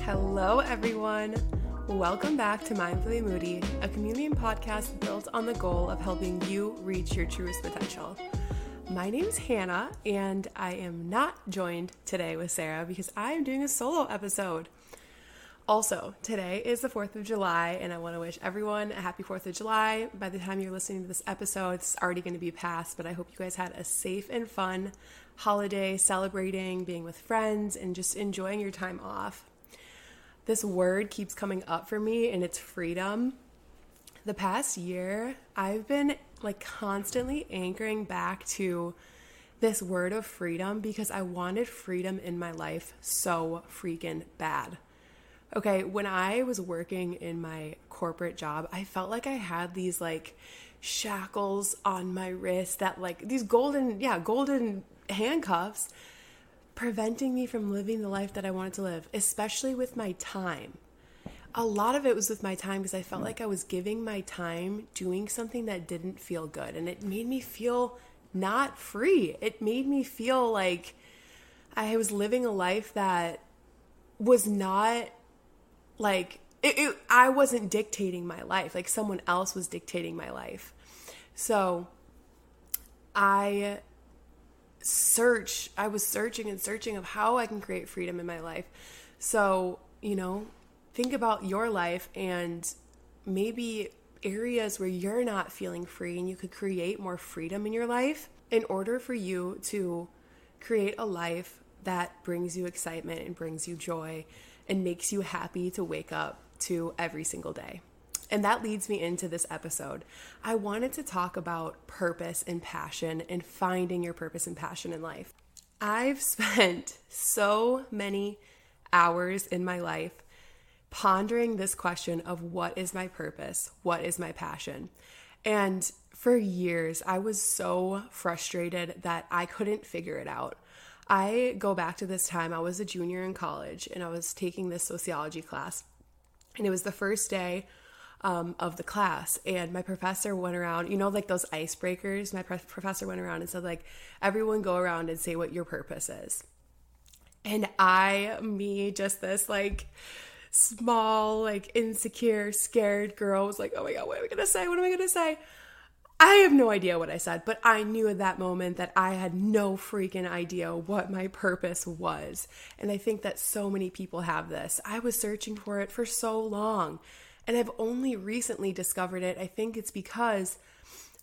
Hello, everyone. Welcome back to Mindfully Moody, a communion podcast built on the goal of helping you reach your truest potential. My name is Hannah, and I am not joined today with Sarah because I am doing a solo episode. Also, today is the 4th of July, and I want to wish everyone a happy 4th of July. By the time you're listening to this episode, it's already going to be past, but I hope you guys had a safe and fun holiday celebrating, being with friends, and just enjoying your time off this word keeps coming up for me and it's freedom. The past year, I've been like constantly anchoring back to this word of freedom because I wanted freedom in my life so freaking bad. Okay, when I was working in my corporate job, I felt like I had these like shackles on my wrist that like these golden, yeah, golden handcuffs preventing me from living the life that I wanted to live, especially with my time. A lot of it was with my time because I felt like I was giving my time doing something that didn't feel good. And it made me feel not free. It made me feel like I was living a life that was not like it, it, I wasn't dictating my life, like someone else was dictating my life. So I search i was searching and searching of how i can create freedom in my life so you know think about your life and maybe areas where you're not feeling free and you could create more freedom in your life in order for you to create a life that brings you excitement and brings you joy and makes you happy to wake up to every single day and that leads me into this episode. I wanted to talk about purpose and passion and finding your purpose and passion in life. I've spent so many hours in my life pondering this question of what is my purpose? What is my passion? And for years, I was so frustrated that I couldn't figure it out. I go back to this time, I was a junior in college and I was taking this sociology class. And it was the first day um, of the class and my professor went around you know like those icebreakers? My pre- professor went around and said like everyone go around and say what your purpose is. And i me just this like small like insecure scared girl was like oh my god what am i gonna say? What am i gonna say I have no idea what I said, but I knew at that moment that I had no freaking idea what my purpose was. And I think that so many people have this. I was searching for it for so long. And I've only recently discovered it. I think it's because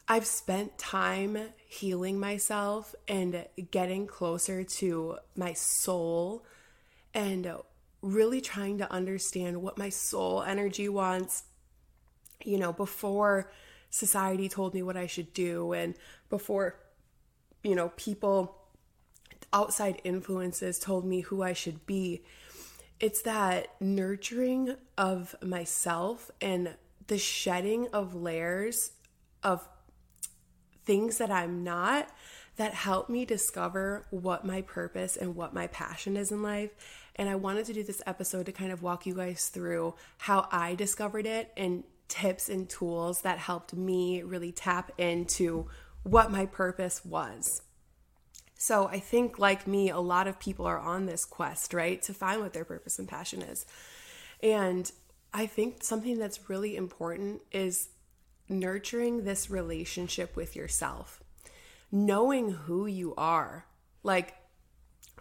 I've spent time healing myself and getting closer to my soul and really trying to understand what my soul energy wants. You know, before society told me what I should do and before, you know, people, outside influences told me who I should be it's that nurturing of myself and the shedding of layers of things that I'm not that help me discover what my purpose and what my passion is in life. And I wanted to do this episode to kind of walk you guys through how I discovered it and tips and tools that helped me really tap into what my purpose was. So I think, like me, a lot of people are on this quest, right, to find what their purpose and passion is. And I think something that's really important is nurturing this relationship with yourself, knowing who you are. Like,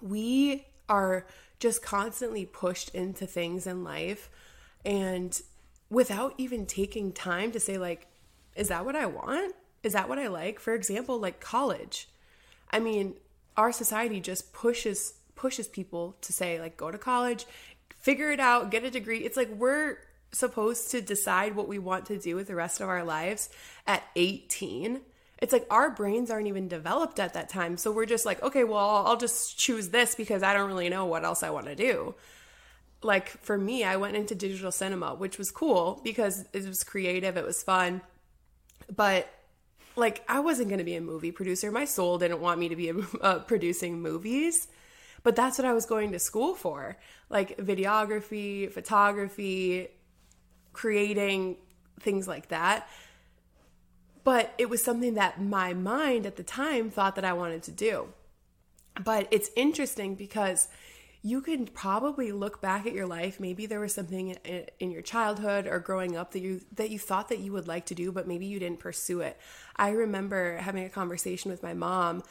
we are just constantly pushed into things in life and without even taking time to say like is that what i want is that what i like for example like college i mean our society just pushes pushes people to say like go to college, figure it out, get a degree. It's like we're supposed to decide what we want to do with the rest of our lives at 18. It's like our brains aren't even developed at that time. So we're just like, okay, well, I'll just choose this because I don't really know what else I want to do. Like for me, I went into digital cinema, which was cool because it was creative, it was fun. But like I wasn't going to be a movie producer. My soul didn't want me to be uh, producing movies, but that's what I was going to school for. Like videography, photography, creating things like that. But it was something that my mind at the time thought that I wanted to do. But it's interesting because you can probably look back at your life. Maybe there was something in your childhood or growing up that you that you thought that you would like to do but maybe you didn't pursue it. I remember having a conversation with my mom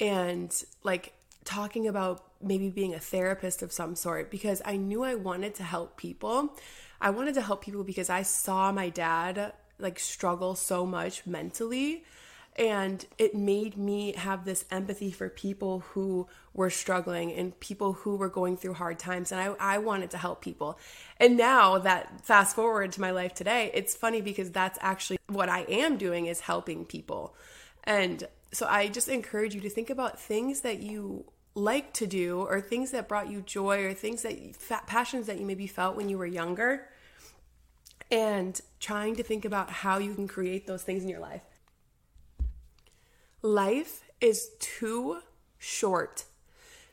and like talking about maybe being a therapist of some sort because i knew i wanted to help people. I wanted to help people because i saw my dad like struggle so much mentally and it made me have this empathy for people who were struggling and people who were going through hard times. And I, I wanted to help people. And now that fast forward to my life today, it's funny because that's actually what I am doing is helping people. And so I just encourage you to think about things that you like to do or things that brought you joy or things that passions that you maybe felt when you were younger and trying to think about how you can create those things in your life. Life is too short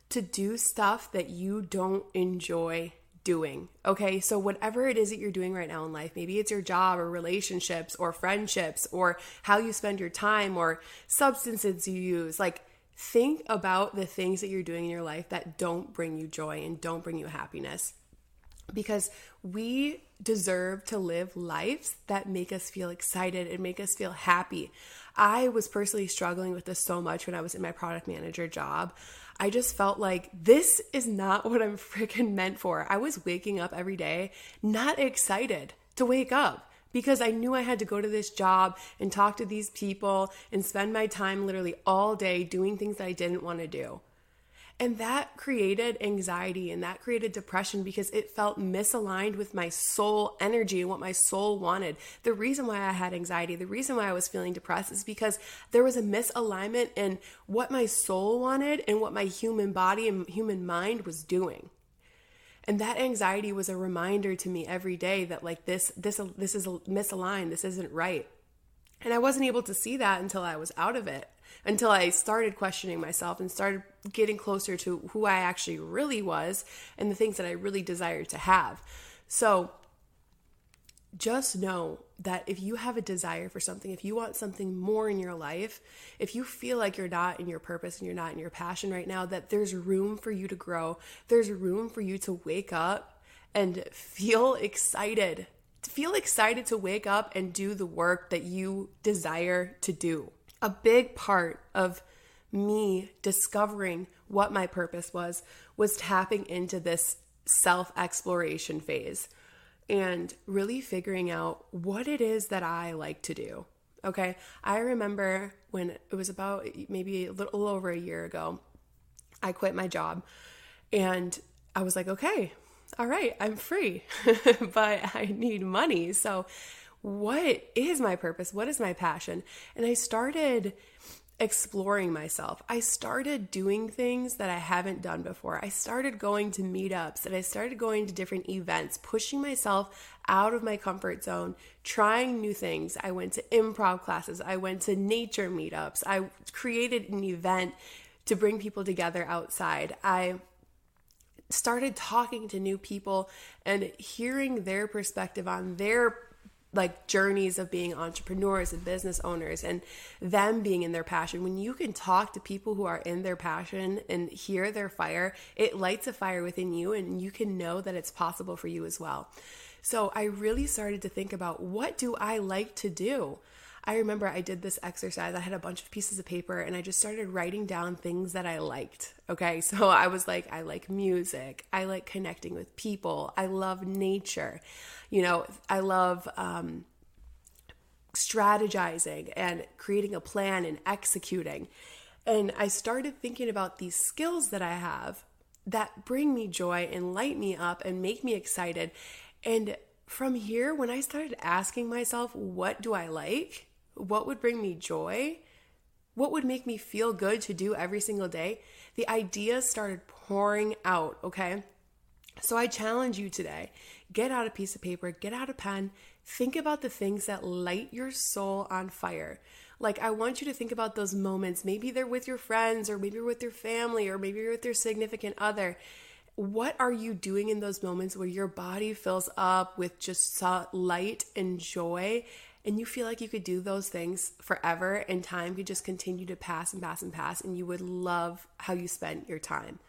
to do stuff that you don't enjoy doing. Okay, so whatever it is that you're doing right now in life, maybe it's your job or relationships or friendships or how you spend your time or substances you use, like think about the things that you're doing in your life that don't bring you joy and don't bring you happiness. Because we deserve to live lives that make us feel excited and make us feel happy. I was personally struggling with this so much when I was in my product manager job. I just felt like this is not what I'm freaking meant for. I was waking up every day not excited to wake up because I knew I had to go to this job and talk to these people and spend my time literally all day doing things that I didn't want to do. And that created anxiety and that created depression because it felt misaligned with my soul energy and what my soul wanted. The reason why I had anxiety, the reason why I was feeling depressed is because there was a misalignment in what my soul wanted and what my human body and human mind was doing. And that anxiety was a reminder to me every day that like this this this is misaligned, this isn't right. And I wasn't able to see that until I was out of it until I started questioning myself and started getting closer to who I actually really was and the things that I really desired to have. So just know that if you have a desire for something, if you want something more in your life, if you feel like you're not in your purpose and you're not in your passion right now, that there's room for you to grow. There's room for you to wake up and feel excited. To feel excited to wake up and do the work that you desire to do a big part of me discovering what my purpose was was tapping into this self exploration phase and really figuring out what it is that I like to do. Okay. I remember when it was about maybe a little over a year ago, I quit my job and I was like, okay, all right, I'm free, but I need money. So what is my purpose? What is my passion? And I started exploring myself. I started doing things that I haven't done before. I started going to meetups and I started going to different events, pushing myself out of my comfort zone, trying new things. I went to improv classes, I went to nature meetups, I created an event to bring people together outside. I started talking to new people and hearing their perspective on their like journeys of being entrepreneurs and business owners and them being in their passion. When you can talk to people who are in their passion and hear their fire it lights a fire within you and you can know that it's possible for you as well. So i really started to think about what do i like to do I remember I did this exercise. I had a bunch of pieces of paper and I just started writing down things that I liked. Okay. So I was like, I like music. I like connecting with people. I love nature. You know, I love, um, strategizing and creating a plan and executing. And I started thinking about these skills that I have that bring me joy and light me up and make me excited. And from here, when I started asking myself, what do I like? What would bring me joy, what would make me feel good to do every single day, the ideas started pouring out, okay? So I challenge you today get out a piece of paper, get out a pen, think about the things that light your soul on fire. Like, I want you to think about those moments. Maybe they're with your friends, or maybe you're with your family, or maybe you're with your significant other. What are you doing in those moments where your body fills up with just light and joy and you feel like you could do those things forever and time could just continue to pass and pass and pass and you would love how you spent your time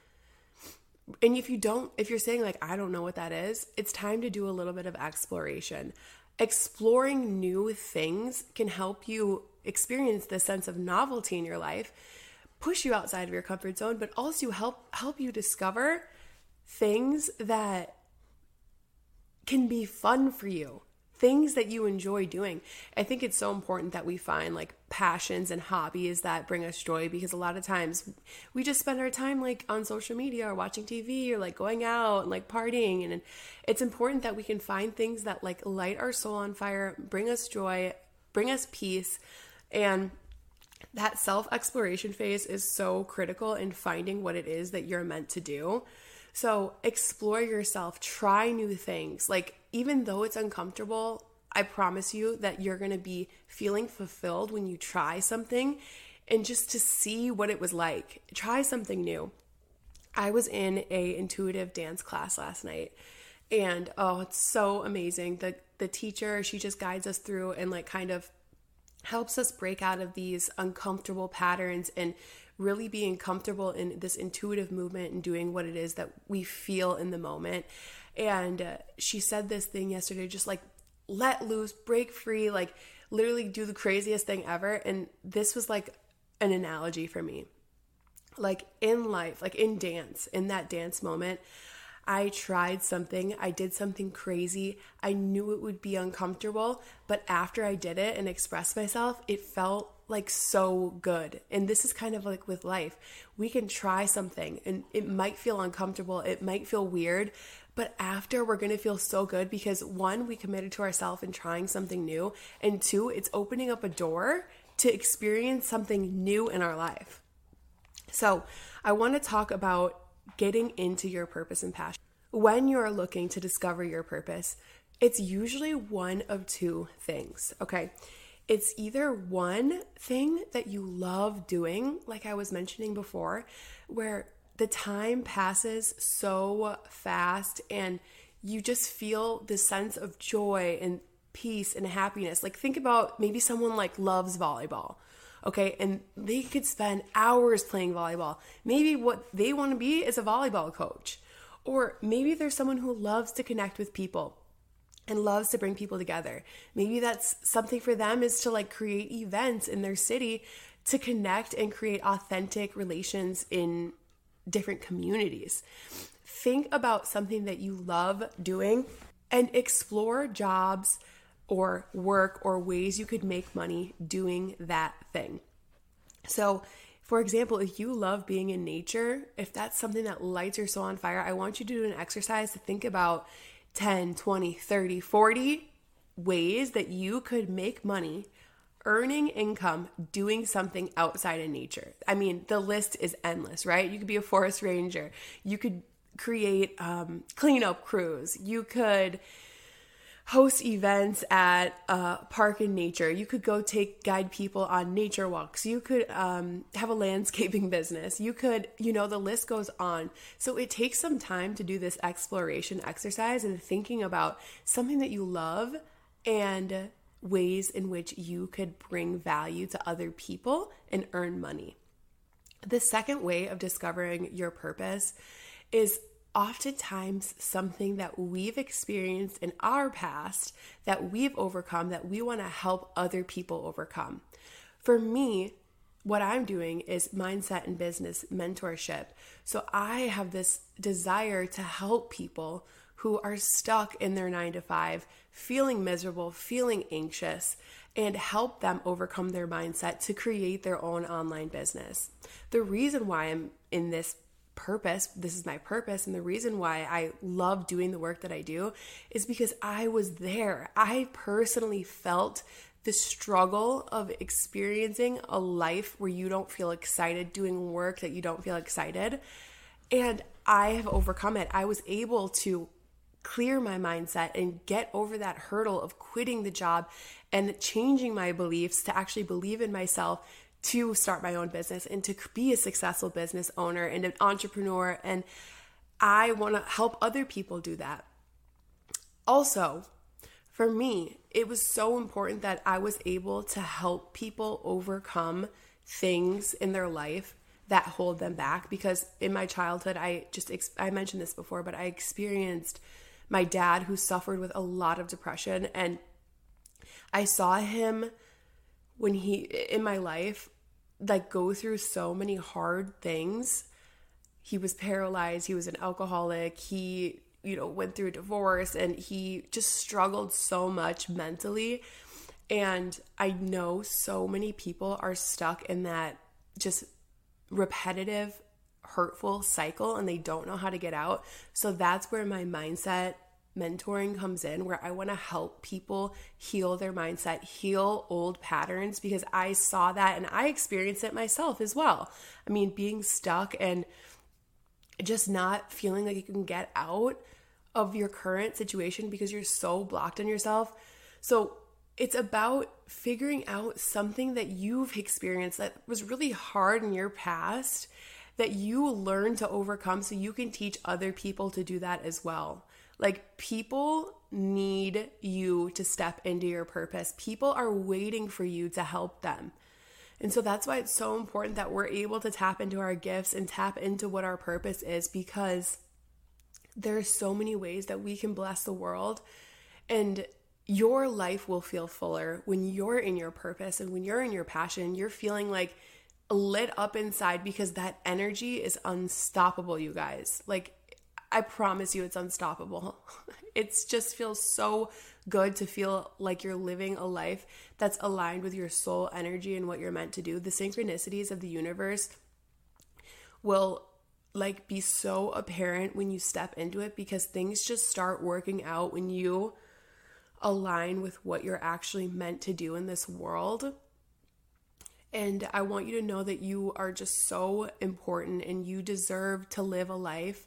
and if you don't, if you're saying, like, I don't know what that is, it's time to do a little bit of exploration. Exploring new things can help you experience the sense of novelty in your life, push you outside of your comfort zone, but also help help you discover things that can be fun for you things that you enjoy doing. I think it's so important that we find like passions and hobbies that bring us joy because a lot of times we just spend our time like on social media or watching TV or like going out and like partying and it's important that we can find things that like light our soul on fire, bring us joy, bring us peace and that self exploration phase is so critical in finding what it is that you're meant to do. So explore yourself, try new things. Like, even though it's uncomfortable, I promise you that you're gonna be feeling fulfilled when you try something and just to see what it was like. Try something new. I was in a intuitive dance class last night and oh it's so amazing the the teacher she just guides us through and like kind of helps us break out of these uncomfortable patterns and really being comfortable in this intuitive movement and doing what it is that we feel in the moment. And uh, she said this thing yesterday, just like let loose, break free, like literally do the craziest thing ever. And this was like an analogy for me. Like in life, like in dance, in that dance moment, I tried something, I did something crazy. I knew it would be uncomfortable, but after I did it and expressed myself, it felt like so good. And this is kind of like with life. We can try something and it might feel uncomfortable, it might feel weird, but after we're going to feel so good because one, we committed to ourselves in trying something new, and two, it's opening up a door to experience something new in our life. So, I want to talk about getting into your purpose and passion. When you are looking to discover your purpose, it's usually one of two things, okay? It's either one thing that you love doing, like I was mentioning before, where the time passes so fast and you just feel this sense of joy and peace and happiness. Like, think about maybe someone like loves volleyball okay? And they could spend hours playing volleyball. Maybe what they want to be is a volleyball coach. Or maybe there's someone who loves to connect with people and loves to bring people together. Maybe that's something for them is to like create events in their city to connect and create authentic relations in different communities. Think about something that you love doing and explore jobs or work or ways you could make money doing that thing. So, for example, if you love being in nature, if that's something that lights your soul on fire, I want you to do an exercise to think about 10, 20, 30, 40 ways that you could make money earning income doing something outside of nature. I mean, the list is endless, right? You could be a forest ranger, you could create um, cleanup crews, you could host events at uh, park and nature. You could go take guide people on nature walks. You could um, have a landscaping business. You could, you know, the list goes on. So it takes some time to do this exploration exercise and thinking about something that you love and ways in which you could bring value to other people and earn money. The second way of discovering your purpose is oftentimes something that we've experienced in our past that we've overcome that we want to help other people overcome. For me, what I'm doing is mindset and business mentorship. So I have this desire to help people who are stuck in their nine to five, feeling miserable, feeling anxious, and help them overcome their mindset to create their own online business. The reason why I'm in this purpose. This is my purpose. And the reason why I love doing the work that I do is because I was there. I personally felt the struggle of experiencing a life where you don't feel excited, doing work that you don't feel excited. And I have overcome it. I was able to clear my mindset and get over that hurdle of quitting the job and changing my beliefs to actually believe in myself to start my own business and to be a successful business owner and an entrepreneur. And I want to help other people do that. Also, for me, it was so important that I was able to help people overcome things in their life that hold them back because in my childhood I just I mentioned this before but I experienced my dad who suffered with a lot of depression and I saw him when he in my life like go through so many hard things. He was paralyzed he was an alcoholic he you know went through a divorce and he just struggled so much mentally. And i know so many people are stuck in that just repetitive hurtful cycle and they don't know how to get out so that's where my mindset mentoring comes in where I want to help people heal their mindset, heal old patterns because I saw that and I experienced it myself as well. I mean, being stuck and just not feeling like you can get out of your current situation because you're so blocked on yourself. So, it's about figuring out something that you've experienced that was really hard in your past that you learn to overcome so you can teach other people to do that as well. Like, people need you to step into your purpose. People are waiting for you to help them. And so that's why it's so important that we're able to tap into our gifts and tap into what our purpose is because there are so many ways that we can bless the world. And your life will feel fuller when you're in your purpose and when you're in your passion. You're feeling like lit up inside because that energy is unstoppable, you guys. Like, I promise you it's unstoppable. it just feels so good to feel like you're living a life that's aligned with your soul energy and what you're meant to do. The synchronicities of the universe will like be so apparent when you step into it because things just start working out when you align with what you're actually meant to do in this world. And I want you to know that you are just so important and you deserve to live a life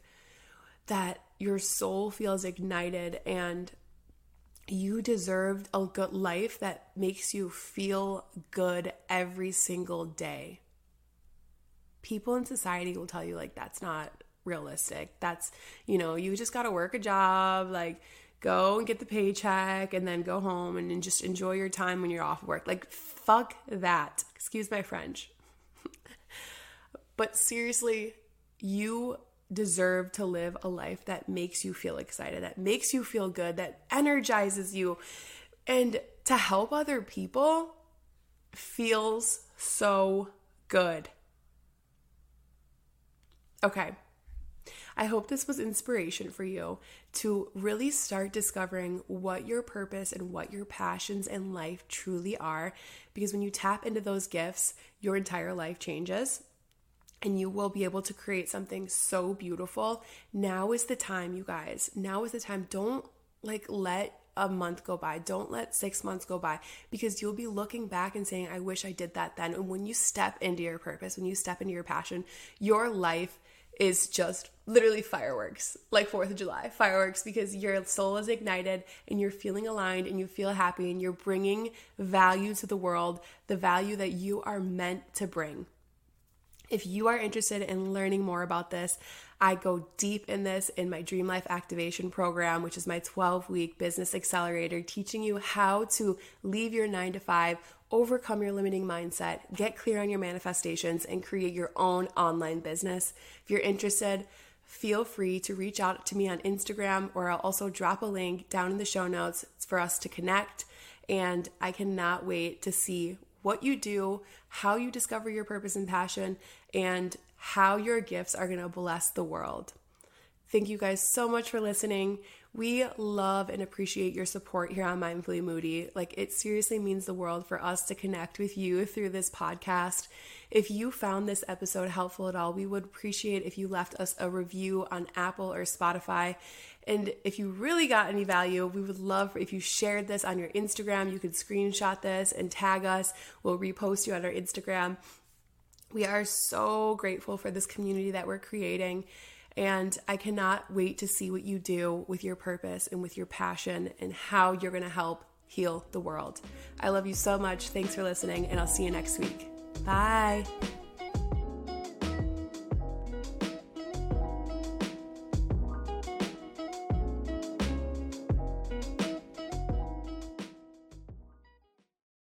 that your soul feels ignited and you deserve a good life that makes you feel good every single day. People in society will tell you, like, that's not realistic. That's, you know, you just got to work a job, like, go and get the paycheck and then go home and, and just enjoy your time when you're off work. Like, fuck that. Excuse my French. but seriously, you deserve to live a life that makes you feel excited, that makes you feel good, that energizes you. And to help other people feels so good. Okay. I hope this was inspiration for you to really start discovering what your purpose and what your passions in life truly are. Because when you tap into those gifts, your entire life changes and you will be able to create something so beautiful. Now is the time, you guys. Now is the time. Don't like let a month go by. Don't let six months go by because you'll be looking back and saying, I wish I did that then. And when you step into your purpose, when you step into your passion, your life is just literally fireworks, like 4th of July, fireworks, because your soul is ignited and you're feeling aligned and you feel happy and you're bringing value to the world, the value that you are meant to bring. If you are interested in learning more about this, I go deep in this in my Dream Life Activation Program, which is my 12 week business accelerator, teaching you how to leave your nine to five, overcome your limiting mindset, get clear on your manifestations, and create your own online business. If you're interested, feel free to reach out to me on Instagram, or I'll also drop a link down in the show notes for us to connect. And I cannot wait to see what you do, how you discover your purpose and passion, and how your gifts are going to bless the world. Thank you guys so much for listening. We love and appreciate your support here on Mindfully Moody. Like, it seriously means the world for us to connect with you through this podcast. If you found this episode helpful at all, we would appreciate if you left us a review on Apple or Spotify. And if you really got any value, we would love if you shared this on your Instagram. You could screenshot this and tag us. We'll repost you on our Instagram. We are so grateful for this community that we're creating. And I cannot wait to see what you do with your purpose and with your passion and how you're going to help heal the world. I love you so much. Thanks for listening, and I'll see you next week. Bye.